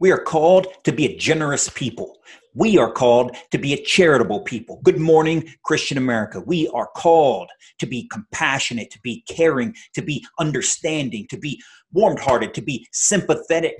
We are called to be a generous people. We are called to be a charitable people. Good morning, Christian America. We are called to be compassionate, to be caring, to be understanding, to be warm hearted, to be sympathetic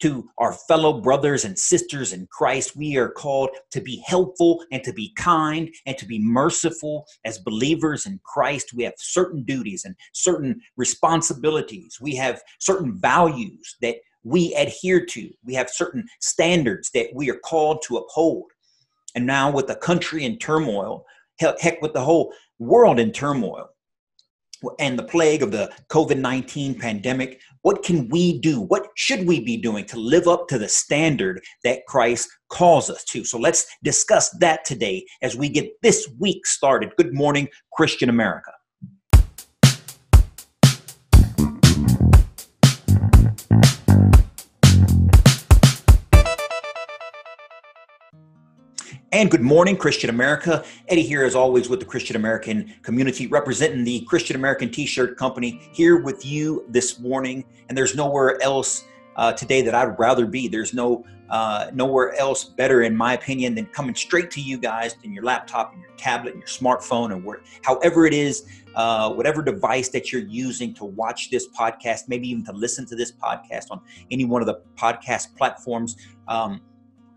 to our fellow brothers and sisters in Christ. We are called to be helpful and to be kind and to be merciful as believers in Christ. We have certain duties and certain responsibilities. We have certain values that we adhere to. We have certain standards that we are called to uphold. And now, with the country in turmoil, heck, with the whole world in turmoil, and the plague of the COVID 19 pandemic, what can we do? What should we be doing to live up to the standard that Christ calls us to? So let's discuss that today as we get this week started. Good morning, Christian America. And good morning, Christian America. Eddie here, as always, with the Christian American community, representing the Christian American t shirt company, here with you this morning. And there's nowhere else uh, today that I'd rather be. There's no uh, nowhere else better, in my opinion, than coming straight to you guys in your laptop, and your tablet, and your smartphone, or where, however it is, uh, whatever device that you're using to watch this podcast, maybe even to listen to this podcast on any one of the podcast platforms. Um,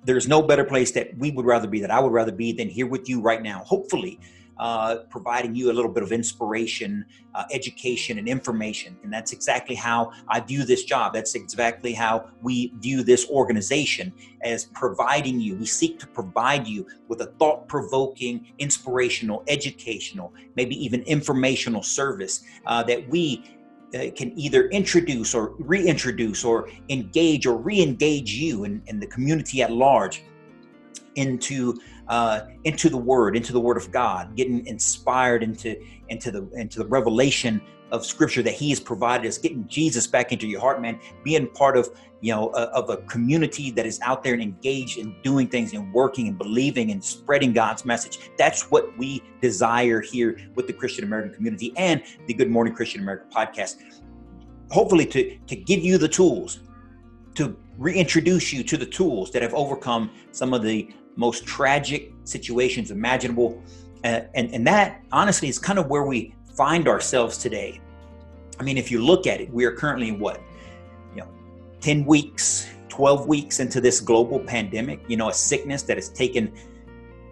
there's no better place that we would rather be, that I would rather be, than here with you right now. Hopefully, uh, providing you a little bit of inspiration, uh, education, and information. And that's exactly how I view this job. That's exactly how we view this organization as providing you. We seek to provide you with a thought provoking, inspirational, educational, maybe even informational service uh, that we uh, can either introduce or reintroduce or engage or re-engage you and, and the community at large into uh, into the word into the word of god getting inspired into into the into the revelation of scripture that he has provided us getting jesus back into your heart man being part of you know a, of a community that is out there and engaged in doing things and working and believing and spreading god's message. That's what we desire here with the christian american community and the good morning christian America podcast. Hopefully to to give you the tools to reintroduce you to the tools that have overcome some of the most tragic situations imaginable. Uh, and and that honestly is kind of where we find ourselves today. I mean, if you look at it, we are currently in what, 10 weeks, 12 weeks into this global pandemic, you know, a sickness that has taken,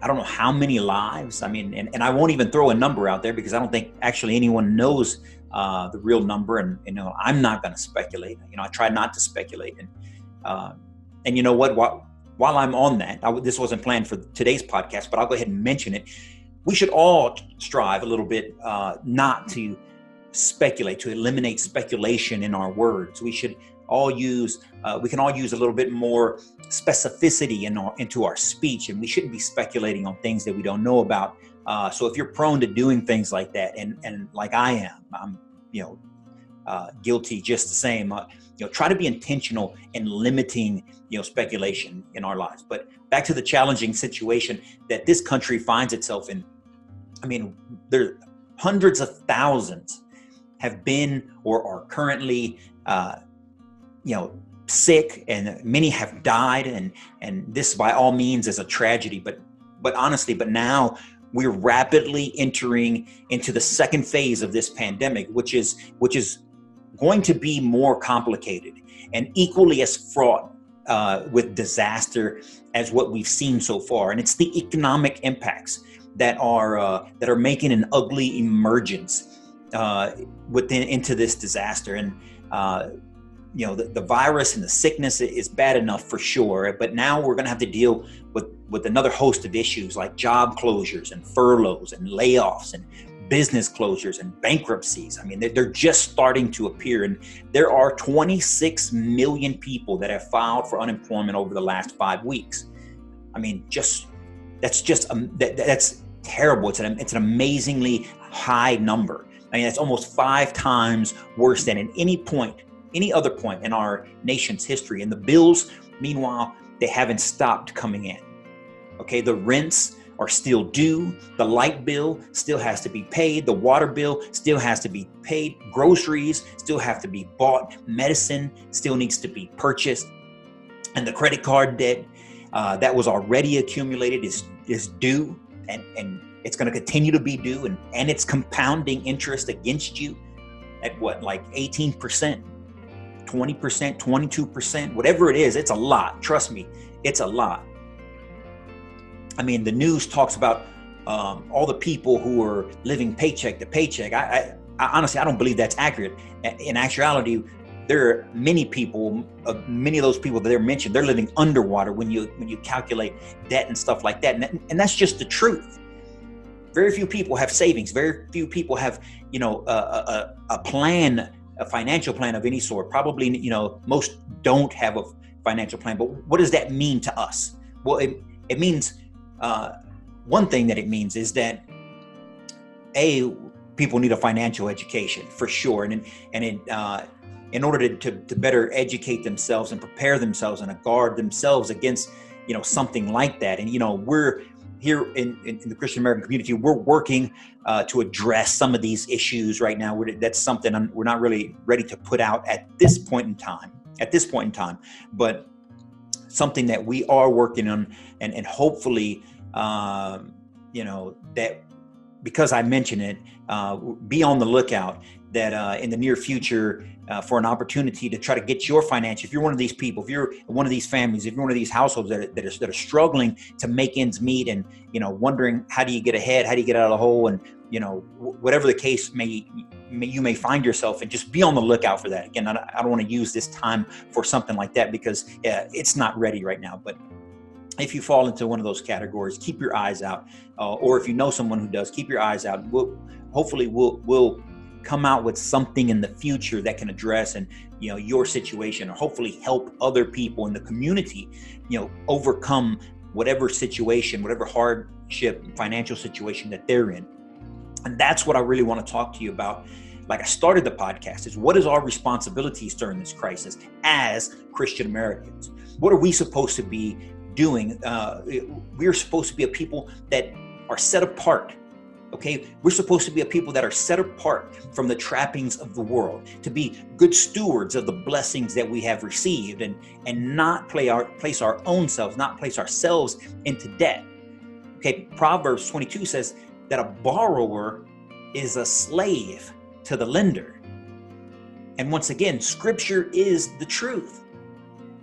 I don't know how many lives. I mean, and, and I won't even throw a number out there because I don't think actually anyone knows uh, the real number. And, you know, I'm not going to speculate. You know, I try not to speculate. And, uh, and you know what? While, while I'm on that, I, this wasn't planned for today's podcast, but I'll go ahead and mention it we should all strive a little bit uh, not to speculate, to eliminate speculation in our words. We should all use, uh, we can all use a little bit more specificity in our, into our speech, and we shouldn't be speculating on things that we don't know about. Uh, so if you're prone to doing things like that, and and like I am, I'm you know uh, guilty just the same. Uh, you know, try to be intentional in limiting you know speculation in our lives. But back to the challenging situation that this country finds itself in. I mean, there hundreds of thousands have been or are currently, uh, you know, sick, and many have died, and and this by all means is a tragedy. But but honestly, but now we're rapidly entering into the second phase of this pandemic, which is which is going to be more complicated and equally as fraught uh, with disaster as what we've seen so far. And it's the economic impacts that are uh, that are making an ugly emergence uh, within into this disaster. And uh, you know, the, the virus and the sickness is bad enough for sure, but now we're going to have to deal with with another host of issues like job closures and furloughs and layoffs and business closures and bankruptcies. I mean, they're, they're just starting to appear, and there are 26 million people that have filed for unemployment over the last five weeks. I mean, just that's just um, that, that's terrible. It's an, it's an amazingly high number. I mean, it's almost five times worse than at any point, any other point in our nation's history. And the bills, meanwhile, they haven't stopped coming in. Okay, the rents are still due. The light bill still has to be paid. The water bill still has to be paid. Groceries still have to be bought. Medicine still needs to be purchased. and the credit card debt uh, that was already accumulated is is due, and and it's going to continue to be due, and and it's compounding interest against you at what like 18 percent 20%, 22%, whatever it is, it's a lot. Trust me, it's a lot. I mean, the news talks about um, all the people who are living paycheck to paycheck. I, I, I, honestly, I don't believe that's accurate. In actuality, there are many people, uh, many of those people that they're mentioned, they're living underwater when you when you calculate debt and stuff like that, and, that, and that's just the truth. Very few people have savings. Very few people have, you know, a, a, a plan a financial plan of any sort. Probably, you know, most don't have a financial plan. But what does that mean to us? Well, it, it means uh, one thing that it means is that a people need a financial education for sure, and and it, uh, in order to, to, to better educate themselves and prepare themselves and guard themselves against you know something like that. And you know we're here in, in, in, the Christian American community, we're working uh, to address some of these issues right now. We're, that's something I'm, we're not really ready to put out at this point in time. At this point in time, but something that we are working on, and and hopefully, um, you know that because I mention it, uh, be on the lookout that uh, in the near future uh, for an opportunity to try to get your financial. If you're one of these people, if you're one of these families, if you're one of these households that are, that are, that are struggling to make ends meet and you know wondering how do you get ahead, how do you get out of the hole, and you know whatever the case may, may you may find yourself and just be on the lookout for that. Again, I, I don't want to use this time for something like that because uh, it's not ready right now, but if you fall into one of those categories, keep your eyes out. Uh, or if you know someone who does, keep your eyes out. We'll, hopefully, we'll we'll come out with something in the future that can address and you know your situation or hopefully help other people in the community you know overcome whatever situation whatever hardship financial situation that they're in and that's what i really want to talk to you about like i started the podcast is what is our responsibilities during this crisis as christian americans what are we supposed to be doing uh, we're supposed to be a people that are set apart Okay, we're supposed to be a people that are set apart from the trappings of the world, to be good stewards of the blessings that we have received, and and not play our place our own selves, not place ourselves into debt. Okay, Proverbs 22 says that a borrower is a slave to the lender. And once again, scripture is the truth.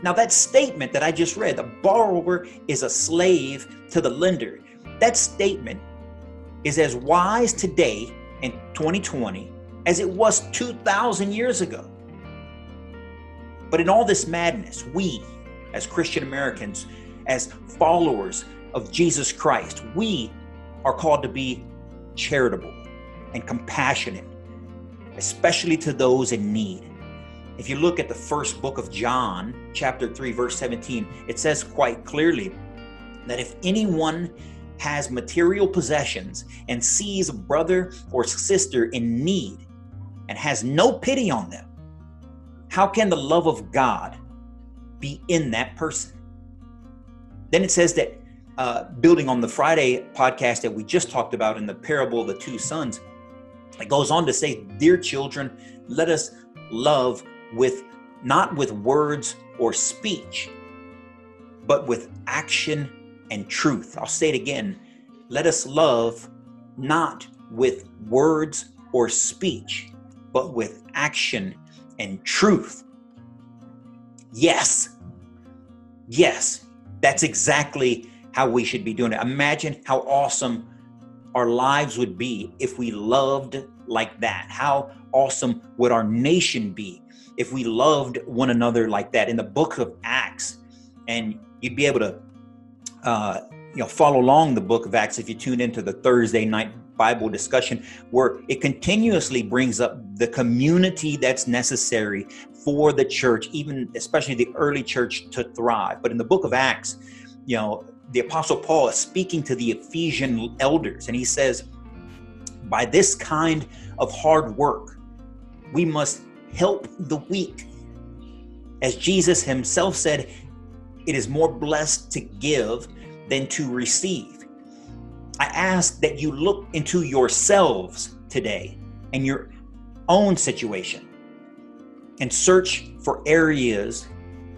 Now, that statement that I just read, the borrower is a slave to the lender, that statement is as wise today in 2020 as it was 2,000 years ago. But in all this madness, we, as Christian Americans, as followers of Jesus Christ, we are called to be charitable and compassionate, especially to those in need. If you look at the first book of John, chapter 3, verse 17, it says quite clearly that if anyone has material possessions and sees a brother or sister in need and has no pity on them, how can the love of God be in that person? Then it says that, uh, building on the Friday podcast that we just talked about in the parable of the two sons, it goes on to say, Dear children, let us love with not with words or speech, but with action and truth. I'll say it again. Let us love not with words or speech, but with action and truth. Yes. Yes. That's exactly how we should be doing it. Imagine how awesome our lives would be if we loved like that. How awesome would our nation be if we loved one another like that? In the book of Acts, and you'd be able to uh, you know follow along the book of acts if you tune into the thursday night bible discussion where it continuously brings up the community that's necessary for the church even especially the early church to thrive but in the book of acts you know the apostle paul is speaking to the ephesian elders and he says by this kind of hard work we must help the weak as jesus himself said it is more blessed to give than to receive. I ask that you look into yourselves today and your own situation and search for areas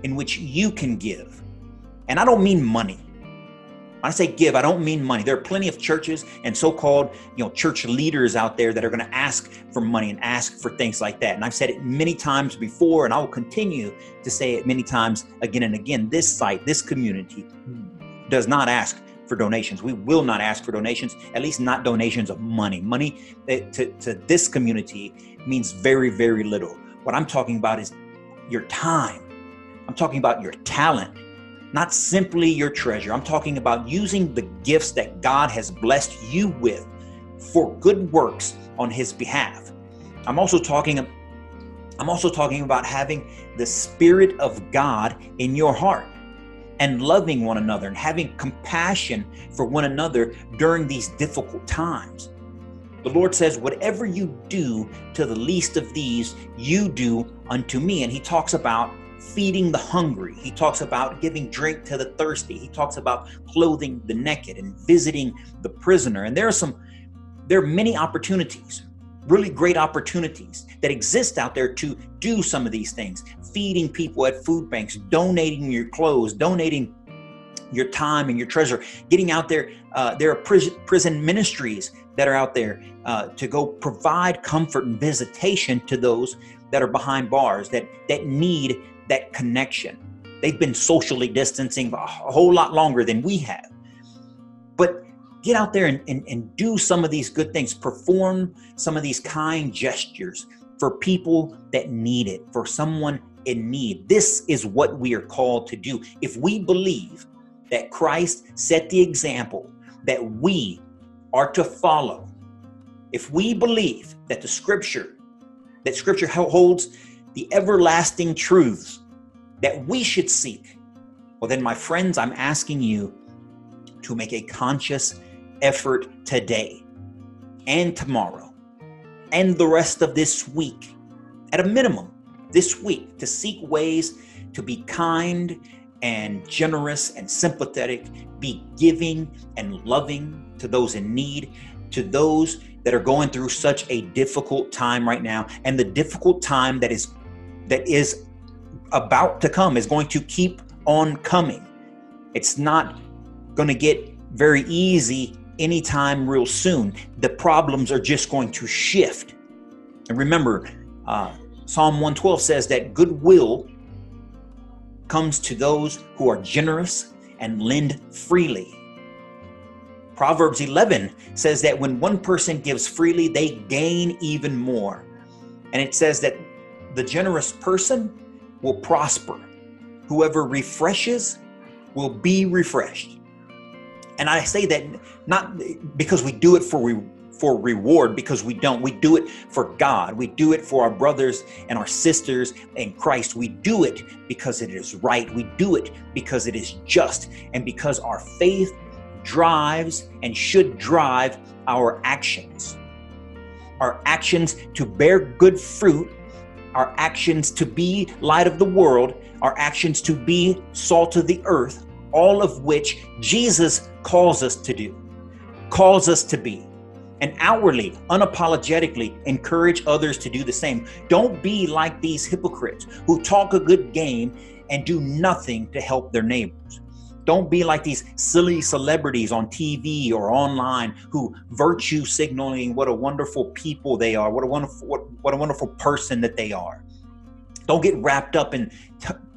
in which you can give. And I don't mean money. When I say give, I don't mean money. There are plenty of churches and so-called, you know, church leaders out there that are going to ask for money and ask for things like that. And I've said it many times before, and I will continue to say it many times again and again. This site, this community, does not ask for donations. We will not ask for donations, at least not donations of money. Money eh, to, to this community means very, very little. What I'm talking about is your time. I'm talking about your talent not simply your treasure. I'm talking about using the gifts that God has blessed you with for good works on his behalf. I'm also talking I'm also talking about having the spirit of God in your heart and loving one another and having compassion for one another during these difficult times. The Lord says, Whatever you do to the least of these, you do unto me. And He talks about feeding the hungry. He talks about giving drink to the thirsty. He talks about clothing the naked and visiting the prisoner. And there are some, there are many opportunities, really great opportunities that exist out there to do some of these things. Feeding people at food banks, donating your clothes, donating your time and your treasure, getting out there. Uh, there are prison, ministries that are out there uh, to go provide comfort and visitation to those that are behind bars that that need that connection. They've been socially distancing a whole lot longer than we have. But get out there and, and, and do some of these good things, perform some of these kind gestures for people that need it, for someone in need. This is what we are called to do. If we believe that Christ set the example that we are to follow, if we believe that the scripture, that scripture holds the everlasting truths that we should seek, well, then, my friends, I'm asking you to make a conscious effort today and tomorrow and the rest of this week, at a minimum, this week, to seek ways to be kind and generous and sympathetic, be giving and loving to those in need, to those that are going through such a difficult time right now, and the difficult time that is that is about to come is going to keep on coming. It's not going to get very easy anytime real soon. The problems are just going to shift. And remember, uh, Psalm 112 says that goodwill comes to those who are generous and lend freely. Proverbs 11 says that when one person gives freely, they gain even more. And it says that the generous person will prosper. Whoever refreshes will be refreshed. And I say that not because we do it for re- for reward because we don't. We do it for God. We do it for our brothers and our sisters in Christ. We do it because it is right. We do it because it is just and because our faith drives and should drive our actions. Our actions to bear good fruit our actions to be light of the world, our actions to be salt of the earth, all of which Jesus calls us to do, calls us to be. And outwardly, unapologetically encourage others to do the same. Don't be like these hypocrites who talk a good game and do nothing to help their neighbors. Don't be like these silly celebrities on TV or online who virtue signaling what a wonderful people they are, what a wonderful what, what a wonderful person that they are. Don't get wrapped up in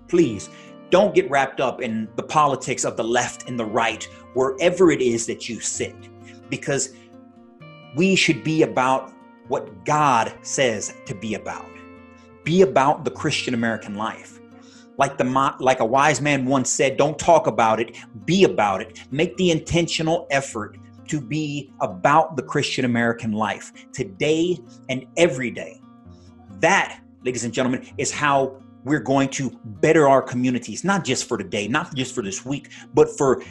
please don't get wrapped up in the politics of the left and the right wherever it is that you sit because we should be about what God says to be about. Be about the Christian American life like the like a wise man once said don't talk about it be about it. Make the intentional effort to be about the christian american life today and every day. That ladies and gentlemen is how we're going to better our communities not just for today not just for this week but for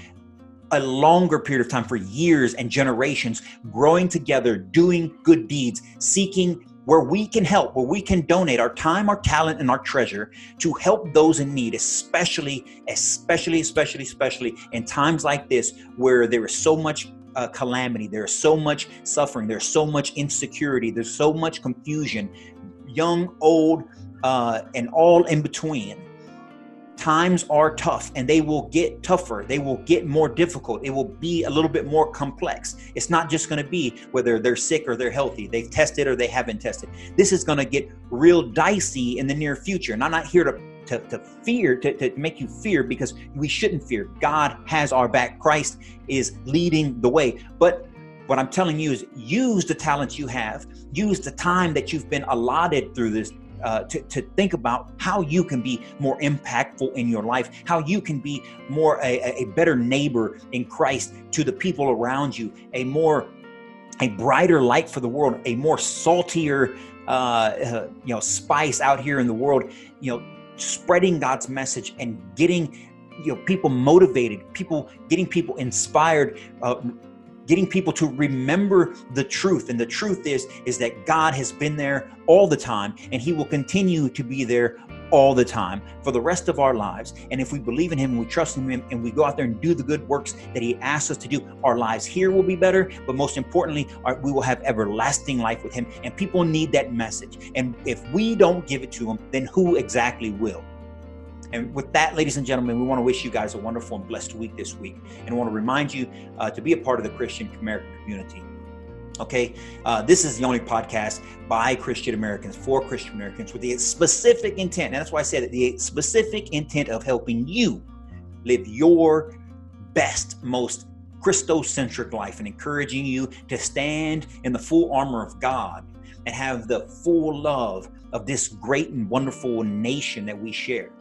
a longer period of time for years and generations growing together doing good deeds seeking where we can help, where we can donate our time, our talent, and our treasure to help those in need, especially, especially, especially, especially in times like this where there is so much uh, calamity, there's so much suffering, there's so much insecurity, there's so much confusion, young, old, uh, and all in between. Times are tough and they will get tougher. They will get more difficult. It will be a little bit more complex. It's not just going to be whether they're sick or they're healthy, they've tested or they haven't tested. This is going to get real dicey in the near future. And I'm not here to to, to fear, to, to make you fear because we shouldn't fear. God has our back. Christ is leading the way. But what I'm telling you is use the talents you have, use the time that you've been allotted through this uh, to, to think about how you can be more impactful in your life, how you can be more a, a better neighbor in Christ to the people around you, a more a brighter light for the world, a more saltier uh, uh, you know spice out here in the world. You know, spreading God's message and getting you know people motivated, people getting people inspired, uh, getting people to remember the truth. And the truth is is that god has been there all the time and he will continue to be there all the time for the rest of our lives. And if we believe in him and we trust in him and we go out there and do the good works that he asks us to do our lives here will be better but most importantly our, we will have everlasting life with him. And people need that message. And if we don't give it to them then who exactly will and with that, ladies and gentlemen, we want to wish you guys a wonderful and blessed week this week. And want to remind you uh, to be a part of the Christian American community. Okay, uh, this is the only podcast by Christian Americans for Christian Americans with the specific intent, and that's why I said it, the specific intent of helping you live your best, most Christocentric life and encouraging you to stand in the full armor of God and have the full love of this great and wonderful nation that we share.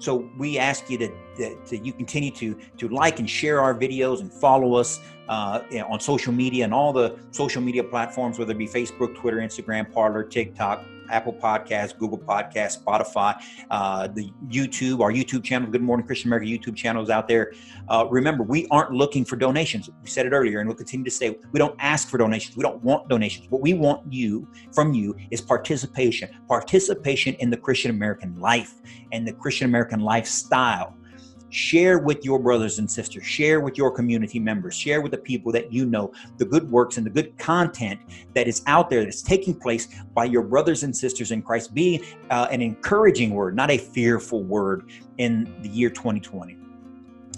So we ask you to, that, you continue to to like and share our videos and follow us uh, on social media and all the social media platforms, whether it be Facebook, Twitter, Instagram, Parler, TikTok, Apple Podcasts, Google Podcasts, Spotify, uh, the YouTube, our YouTube channel, Good Morning Christian America YouTube channel is out there. Uh, remember, we aren't looking for donations. We said it earlier, and we'll continue to say we don't ask for donations. We don't want donations. What we want you from you is participation, participation in the Christian American life and the Christian American lifestyle share with your brothers and sisters. Share with your community members. Share with the people that you know the good works and the good content that is out there that's taking place by your brothers and sisters in christ. Be uh, an encouraging word not a fearful word in the year 2020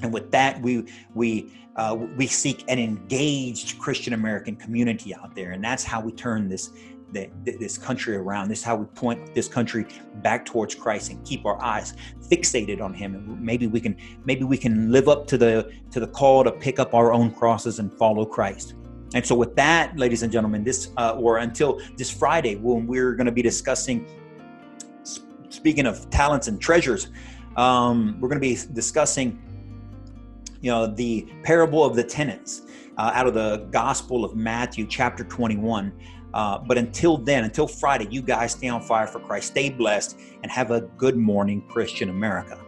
and with that we we uh, we seek an engaged christian american community out there. And that's how we turn this the, this country around. This is how we point this country back towards Christ and keep our eyes fixated on Him. And maybe we can maybe we can live up to the to the call to pick up our own crosses and follow Christ. And so, with that, ladies and gentlemen, this uh, or until this Friday when we're going to be discussing. Speaking of talents and treasures, um, we're going to be discussing, you know, the parable of the tenants uh, out of the Gospel of Matthew, chapter 21. Uh, but until then, until Friday, you guys stay on fire for Christ. Stay blessed and have a good morning, Christian America.